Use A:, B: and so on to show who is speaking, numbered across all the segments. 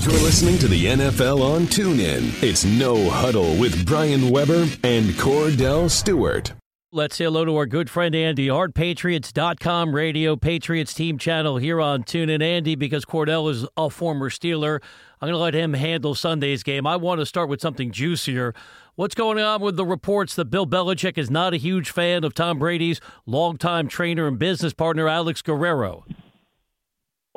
A: You're listening to the NFL on TuneIn. It's No Huddle with Brian Weber and Kordell Stewart.
B: Let's say hello to our good friend Andy Hart, Patriots.com radio, Patriots team channel here on TuneIn. Andy, because Kordell is a former Steeler, I'm going to let him handle Sunday's game. I want to start with something juicier. What's going on with the reports that Bill Belichick is not a huge fan of Tom Brady's longtime trainer and business partner, Alex Guerrero?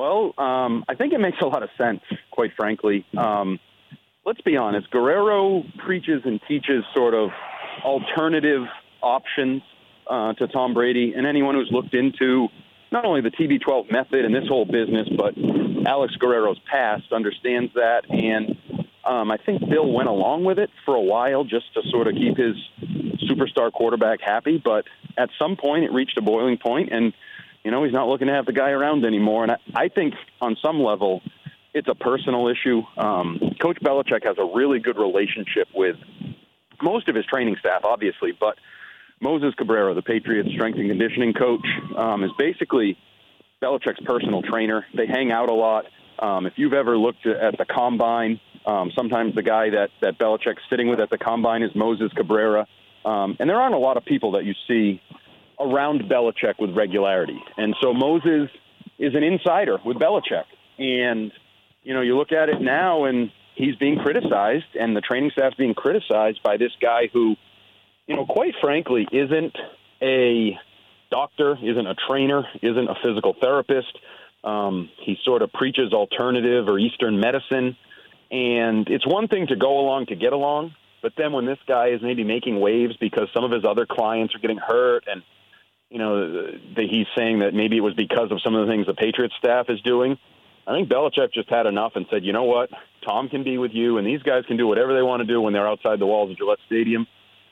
C: Well, um, I think it makes a lot of sense, quite frankly. Um, let's be honest. Guerrero preaches and teaches sort of alternative options uh, to Tom Brady, and anyone who's looked into not only the TB12 method and this whole business, but Alex Guerrero's past understands that. And um, I think Bill went along with it for a while just to sort of keep his superstar quarterback happy. But at some point, it reached a boiling point, and you know, he's not looking to have the guy around anymore. And I, I think on some level, it's a personal issue. Um, Coach Belichick has a really good relationship with most of his training staff, obviously, but Moses Cardona, the Patriots strength and conditioning coach, um, is basically Belichick's personal trainer. They hang out a lot. Um, if you've ever looked at the combine, um, sometimes the guy that, that Belichick's sitting with at the combine is Moses Cardona. Um, and there aren't a lot of people that you see around Belichick with regularity. And so Moses is an insider with Belichick. And, you know, you look at it now and he's being criticized and the training staff's being criticized by this guy who, you know, quite frankly, isn't a doctor, isn't a trainer, isn't a physical therapist. Um, he sort of preaches alternative or Eastern medicine. And it's one thing to go along to get along, but then when this guy is maybe making waves because some of his other clients are getting hurt and you know, that he's saying that maybe it was because of some of the things the Patriots staff is doing. I think Belichick just had enough and said, you know what, Tom can be with you, and these guys can do whatever they want to do when they're outside the walls of Gillette Stadium.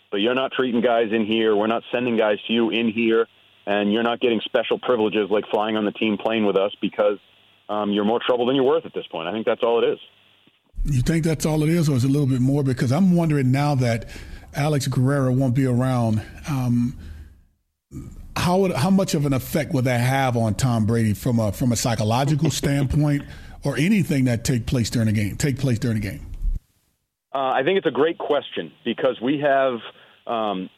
C: But you're not treating guys in here. We're not sending guys to you in here, and you're not getting special privileges like flying on the team plane with us because um, you're more trouble than you're worth at this point. I think that's all it is.
D: You think that's all it is, or is it a little bit more? Because I'm wondering now that Alex Guerrero won't be around. Um, how would, how much of an effect would that have on Tom Brady from a from a psychological standpoint, or anything that take place during a game? Take place during a game.
C: Uh, I think it's a great question because we have um,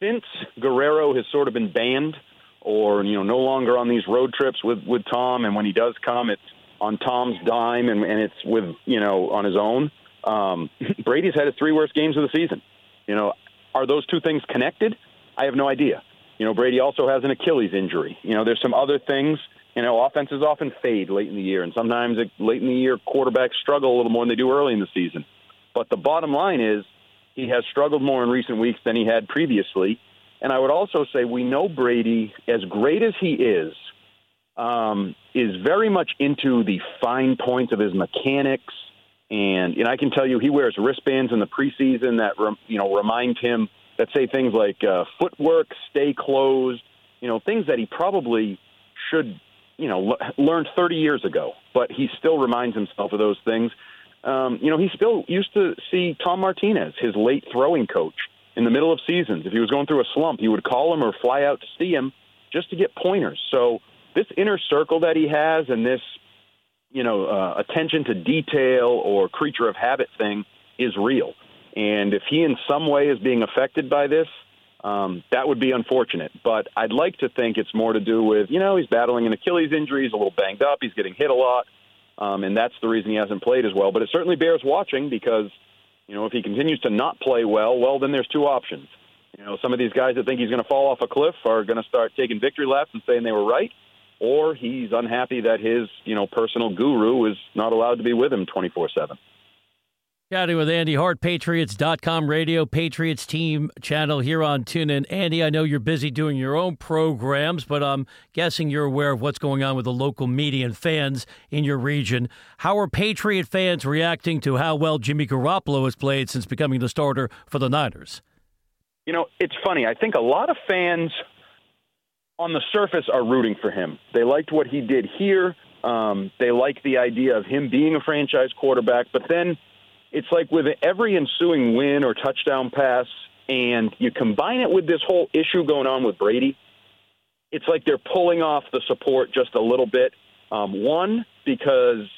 C: since Guerrero has sort of been banned, or you know, no longer on these road trips with with Tom, and when he does come, it's on Tom's dime, and, and it's with you know on his own. Um, Brady's had his three worst games of the season. You know, are those two things connected? I have no idea. You know, Brady also has an Achilles injury. You know, there's some other things. You know, offenses often fade late in the year, and sometimes late in the year quarterbacks struggle a little more than they do early in the season. But the bottom line is he has struggled more in recent weeks than he had previously. And I would also say we know Brady, as great as he is, um, is very much into the fine points of his mechanics. And, and I can tell you, he wears wristbands in the preseason that you know remind him that say things like uh, footwork, stay closed, you know, things that he probably should, you know, l- learned 30 years ago. But he still reminds himself of those things. Um, you know, he still used to see Tom Martinez, his late throwing coach, in the middle of seasons. If he was going through a slump, he would call him or fly out to see him just to get pointers. So this inner circle that he has and this, you know, uh, attention to detail or creature of habit thing is real. And if he in some way is being affected by this, um, that would be unfortunate. But I'd like to think it's more to do with, you know, he's battling an Achilles injury, he's a little banged up, he's getting hit a lot, um, and that's the reason he hasn't played as well. But it certainly bears watching because, you know, if he continues to not play well, well, then there's two options. You know, some of these guys that think he's going to fall off a cliff are going to start taking victory laps and saying they were right, or he's unhappy that his, you know, personal guru is not allowed to be with him 24 7.
B: Chatting with Andy Hart, Patriots.com radio, Patriots team channel here on TuneIn. Andy, I know you're busy doing your own programs, but I'm guessing you're aware of what's going on with the local media and fans in your region. How are Patriot fans reacting to how well Jimmy Garoppolo has played since becoming the starter for the Niners?
C: You know, it's funny. I think a lot of fans on the surface are rooting for him. They liked what he did here. Um, they like the idea of him being a franchise quarterback, but then – it's like with every ensuing win or touchdown pass, and you combine it with this whole issue going on with Brady, it's like they're pulling off the support just a little bit. Um, one, because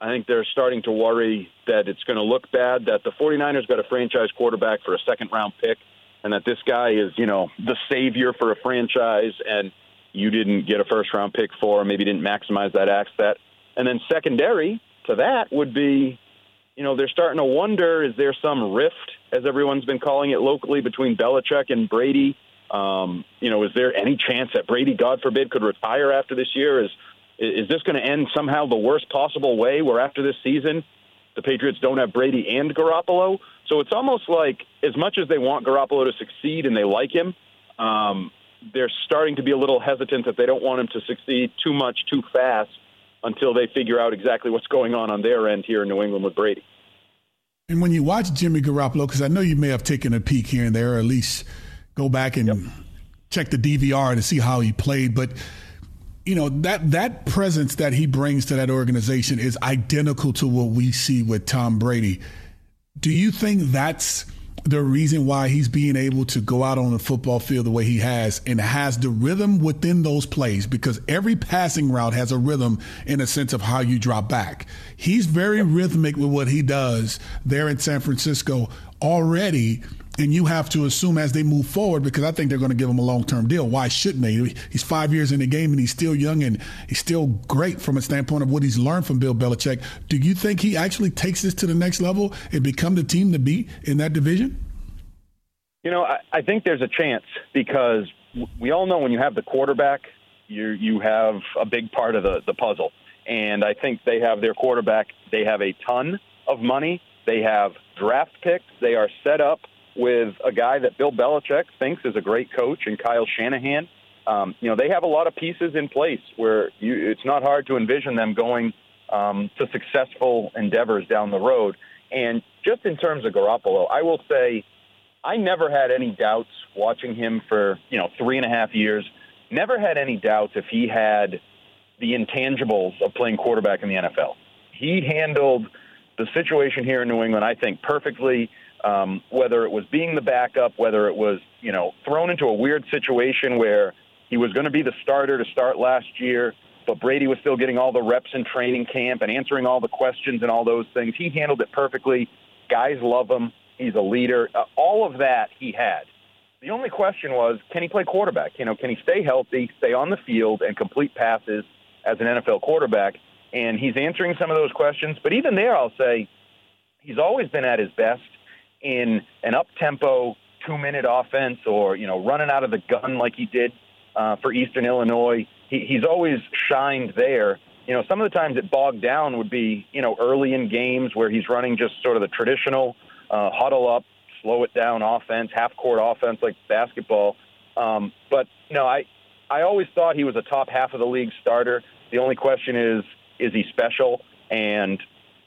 C: I think they're starting to worry that it's going to look bad, that the 49ers got a franchise quarterback for a second round pick, and that this guy is, you know, the savior for a franchise, and you didn't get a first round pick for, maybe didn't maximize that asset. And then secondary to that would be, you know, they're starting to wonder is there some rift, as everyone's been calling it locally, between Belichick and Brady? Um, you know, is there any chance that Brady, God forbid, could retire after this year? Is is this going to end somehow the worst possible way where after this season the Patriots don't have Brady and Garoppolo? So it's almost like as much as they want Garoppolo to succeed and they like him, um, they're starting to be a little hesitant that they don't want him to succeed too much too fast until they figure out exactly what's going on on their end here in New England with Brady.
D: And when you watch Jimmy Garoppolo, because I know you may have taken a peek here and there, or at least go back and yep. check the DVR to see how he played, but you know that that presence that he brings to that organization is identical to what we see with Tom Brady. Do you think that's the reason why he's being able to go out on the football field the way he has and has the rhythm within those plays because every passing route has a rhythm in a sense of how you drop back. He's very rhythmic with what he does there in San Francisco already and you have to assume as they move forward, because I think they're going to give him a long term deal. Why shouldn't they? He's five years in the game and he's still young and he's still great from a standpoint of what he's learned from Bill Belichick. Do you think he actually takes this to the next level and become the team to beat in that division?
C: You know, I, I think there's a chance because we all know when you have the quarterback, you you have a big part of the, the puzzle. And I think they have their quarterback. They have a ton of money. They have draft picks. They are set up with a guy that Bill Belichick thinks is a great coach and Kyle Shanahan. Um, you know, they have a lot of pieces in place where you, it's not hard to envision them going um, to successful endeavors down the road. And just in terms of Garoppolo, I will say I never had any doubts watching him for, you know, three and a half years. Never had any doubts if he had the intangibles of playing quarterback in the NFL. He handled the situation here in New England, I think, perfectly um, whether it was being the backup, whether it was you know thrown into a weird situation where he was going to be the starter to start last year, but Brady was still getting all the reps in training camp and answering all the questions and all those things. He handled it perfectly. Guys love him. He's a leader. Uh, all of that he had. The only question was, can he play quarterback? You know, can he stay healthy, stay on the field, and complete passes as an NFL quarterback? And he's answering some of those questions. But even there, I'll say he's always been at his best in an up tempo two minute offense or you know running out of the gun like he did uh, for Eastern Illinois. He, he's always shined there. You know, some of the times it bogged down would be you know early in games where he's running just sort of the traditional uh, huddle up, slow it down offense, half court offense like basketball. Um, but no, I I always thought he was a top half of the league starter. The only question is, is he special? And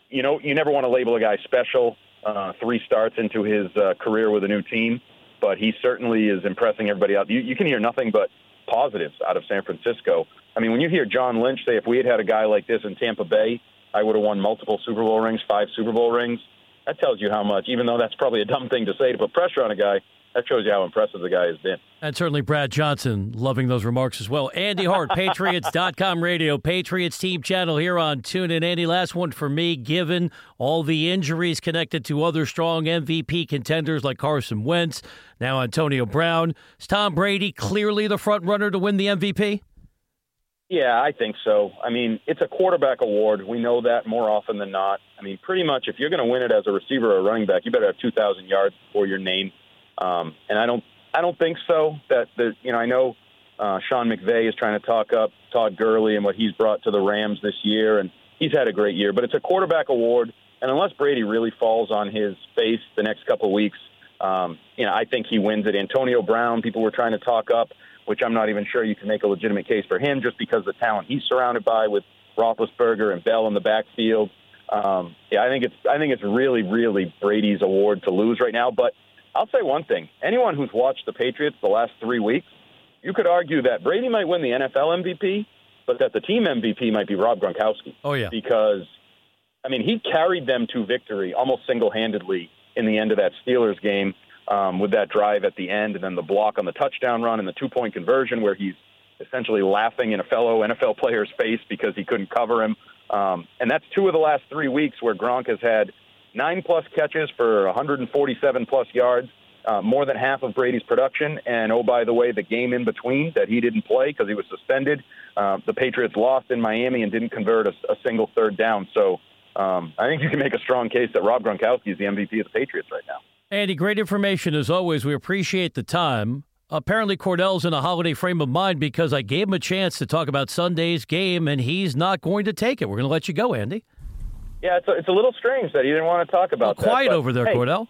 C: you know, you never want to label a guy special uh, three starts into his uh, career with a new team, but he certainly is impressing everybody out. You, you can hear nothing but positives out of San Francisco. I mean, when you hear John Lynch say, if we had had a guy like this in Tampa Bay, I would have won multiple Super Bowl rings, five Super Bowl rings. That tells you how much, even though that's probably a dumb thing to say to put pressure on a guy, that shows you how impressive the guy has been.
B: And certainly Brad Johnson loving those remarks as well. Andy Hart, Patriots.com radio, Patriots team channel here on TuneIn. Andy, last one for me, given all the injuries connected to other strong MVP contenders like Carson Wentz, now Antonio Brown. Is Tom Brady clearly the front runner to win the MVP?
C: Yeah, I think so. I mean, it's a quarterback award. We know that more often than not. I mean, pretty much if you're going to win it as a receiver or running back, you better have 2,000 yards before your name um, and I don't, I don't think so. That the, you know, I know uh, Sean McVay is trying to talk up Todd Gurley and what he's brought to the Rams this year, and he's had a great year. But it's a quarterback award, and unless Brady really falls on his face the next couple of weeks, um, you know, I think he wins it. Antonio Brown, people were trying to talk up, which I'm not even sure you can make a legitimate case for him, just because the talent he's surrounded by with Roethlisberger and Bell in the backfield. Um, yeah, I think it's I think it's really, really Brady's award to lose right now. But I'll say one thing. Anyone who's watched the Patriots the last three weeks, you could argue that Brady might win the NFL MVP, but that the team MVP might be Rob Gronkowski.
B: Oh, yeah.
C: Because, I mean, he carried them to victory almost single handedly in the end of that Steelers game um, with that drive at the end and then the block on the touchdown run and the two point conversion where he's essentially laughing in a fellow NFL player's face because he couldn't cover him Um, and that's two of the last three weeks where Gronk has had nine plus catches for 147 plus yards, uh, more than half of Brady's production. And oh, by the way, the game in between that he didn't play because he was suspended. Uh, the Patriots lost in Miami and didn't convert a, a single third down. So um, I think you can make a strong case that Rob Gronkowski is the MVP of the Patriots right now.
B: Andy, great information as always. We appreciate the time. Apparently, Kordell's in a holiday frame of mind because I gave him a chance to talk about Sunday's game, and he's not going to take it. We're going to let you go, Andy.
C: Yeah, it's a, it's a little strange that he didn't want to talk about
B: well, quiet
C: that.
B: over there,
C: hey,
B: Kordell.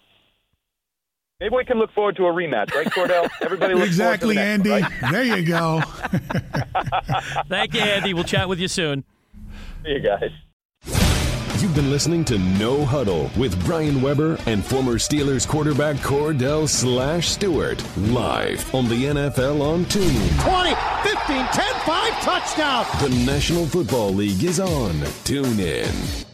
C: Maybe we can look forward to a rematch, right, Kordell? Everybody looks
D: exactly,
C: the
D: Andy.
C: One, right?
D: There you go.
B: Thank you, Andy. We'll chat with you soon.
C: See you guys.
A: You've been listening to No Huddle with Brian Weber and former Steelers quarterback Kordell Slash Stewart live on the NFL on TuneIn.
E: 20, 15, 10, 5, touchdown.
A: The National Football League is on TuneIn.